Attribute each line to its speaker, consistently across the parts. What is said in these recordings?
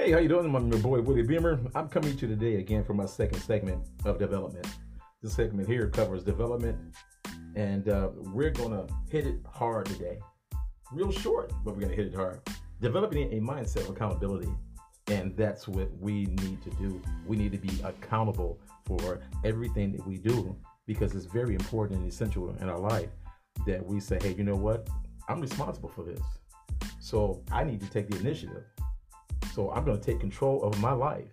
Speaker 1: Hey, how you doing? I'm your boy Woody Beamer. I'm coming to you today again for my second segment of development. This segment here covers development, and uh, we're gonna hit it hard today. Real short, but we're gonna hit it hard. Developing a mindset of accountability, and that's what we need to do. We need to be accountable for everything that we do because it's very important and essential in our life that we say, hey, you know what? I'm responsible for this. So I need to take the initiative. So I'm going to take control of my life.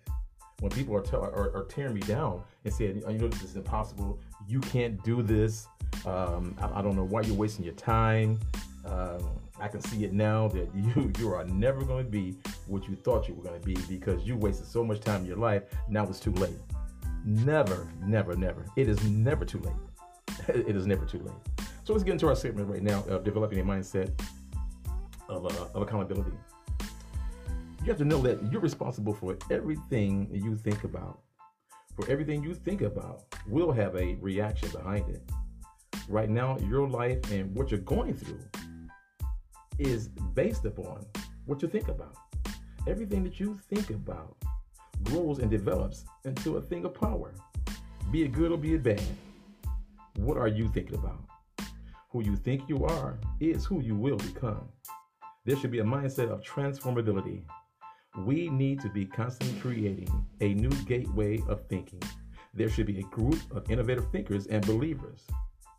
Speaker 1: When people are, tell, are, are tearing me down and saying, you know, this is impossible. You can't do this. Um, I, I, don't know why you're wasting your time. Um, I can see it now that you you are never going to be what you thought you were going to be because you wasted so much time in your life. Now it's too late. Never, never, never. It is never too late. it is never too late. So let's get into our segment right now of developing a mindset of, uh, of accountability you have to know that you're responsible for everything you think about. For everything you think about will have a reaction behind it. Right now, your life and what you're going through is based upon what you think about. Everything that you think about grows and develops into a thing of power, be it good or be it bad. What are you thinking about? Who you think you are is who you will become. There should be a mindset of transformability we need to be constantly creating a new gateway of thinking. There should be a group of innovative thinkers and believers.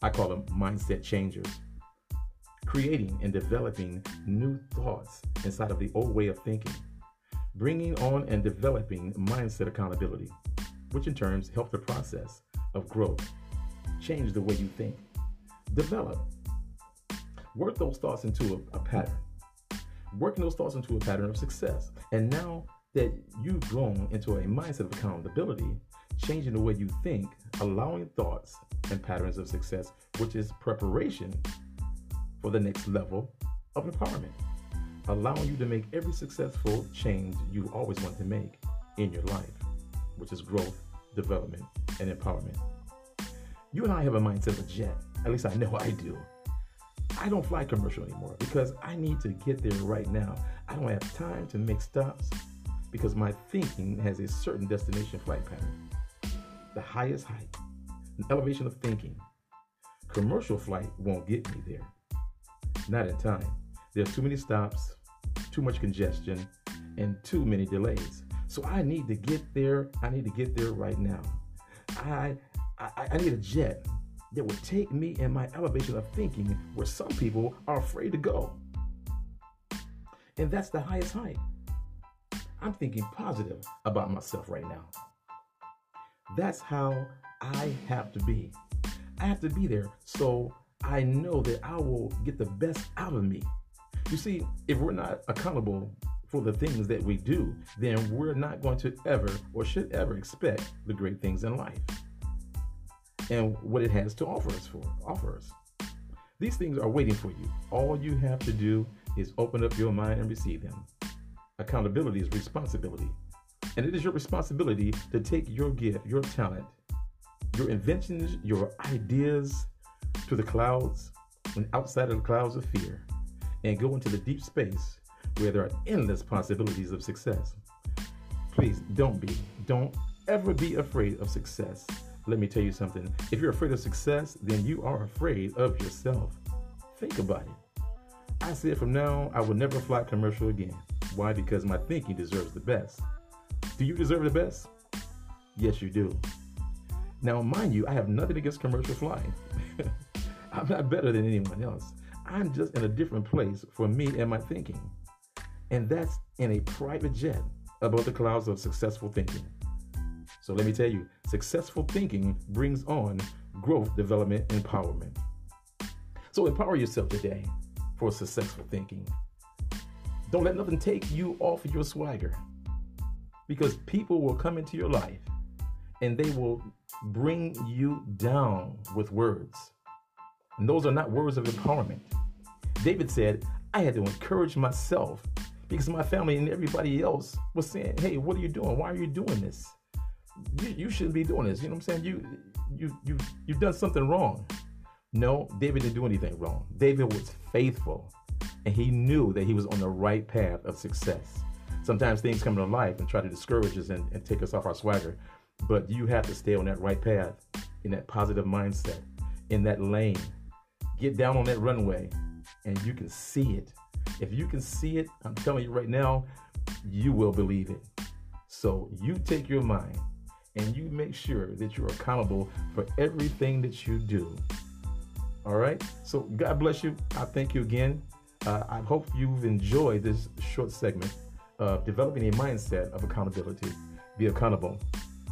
Speaker 1: I call them mindset changers. Creating and developing new thoughts inside of the old way of thinking. Bringing on and developing mindset accountability, which in turn help the process of growth. Change the way you think. Develop. Work those thoughts into a, a pattern working those thoughts into a pattern of success. And now that you've grown into a mindset of accountability, changing the way you think, allowing thoughts and patterns of success, which is preparation for the next level of empowerment, allowing you to make every successful change you always want to make in your life, which is growth, development, and empowerment. You and I have a mindset of a jet. At least I know I do. I don't fly commercial anymore because I need to get there right now. I don't have time to make stops because my thinking has a certain destination flight pattern. The highest height, an elevation of thinking. Commercial flight won't get me there. Not in time. There's too many stops, too much congestion, and too many delays. So I need to get there. I need to get there right now. I I, I need a jet that would take me in my elevation of thinking where some people are afraid to go. And that's the highest height. I'm thinking positive about myself right now. That's how I have to be. I have to be there so I know that I will get the best out of me. You see, if we're not accountable for the things that we do, then we're not going to ever or should ever expect the great things in life and what it has to offer us for offer us. These things are waiting for you. All you have to do is open up your mind and receive them. Accountability is responsibility. And it is your responsibility to take your gift, your talent, your inventions, your ideas to the clouds and outside of the clouds of fear and go into the deep space where there are endless possibilities of success. Please don't be, don't ever be afraid of success let me tell you something. If you're afraid of success, then you are afraid of yourself. Think about it. I said from now, I will never fly commercial again. Why? Because my thinking deserves the best. Do you deserve the best? Yes, you do. Now, mind you, I have nothing against commercial flying. I'm not better than anyone else. I'm just in a different place for me and my thinking. And that's in a private jet above the clouds of successful thinking. So let me tell you, successful thinking brings on growth, development, empowerment. So empower yourself today for successful thinking. Don't let nothing take you off your swagger because people will come into your life and they will bring you down with words. And those are not words of empowerment. David said, I had to encourage myself because my family and everybody else was saying, Hey, what are you doing? Why are you doing this? You, you shouldn't be doing this. You know what I'm saying? You you you you've done something wrong. No, David didn't do anything wrong. David was faithful and he knew that he was on the right path of success. Sometimes things come into life and try to discourage us and, and take us off our swagger. But you have to stay on that right path, in that positive mindset, in that lane. Get down on that runway and you can see it. If you can see it, I'm telling you right now, you will believe it. So you take your mind and you make sure that you're accountable for everything that you do. All right. So God bless you. I thank you again. Uh, I hope you've enjoyed this short segment of developing a mindset of accountability. Be accountable.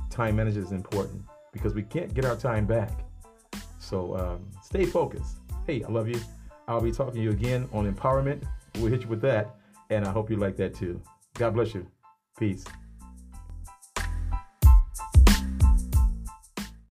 Speaker 1: Time management is important because we can't get our time back. So um, stay focused. Hey, I love you. I'll be talking to you again on empowerment. We'll hit you with that. And I hope you like that too. God bless you. Peace.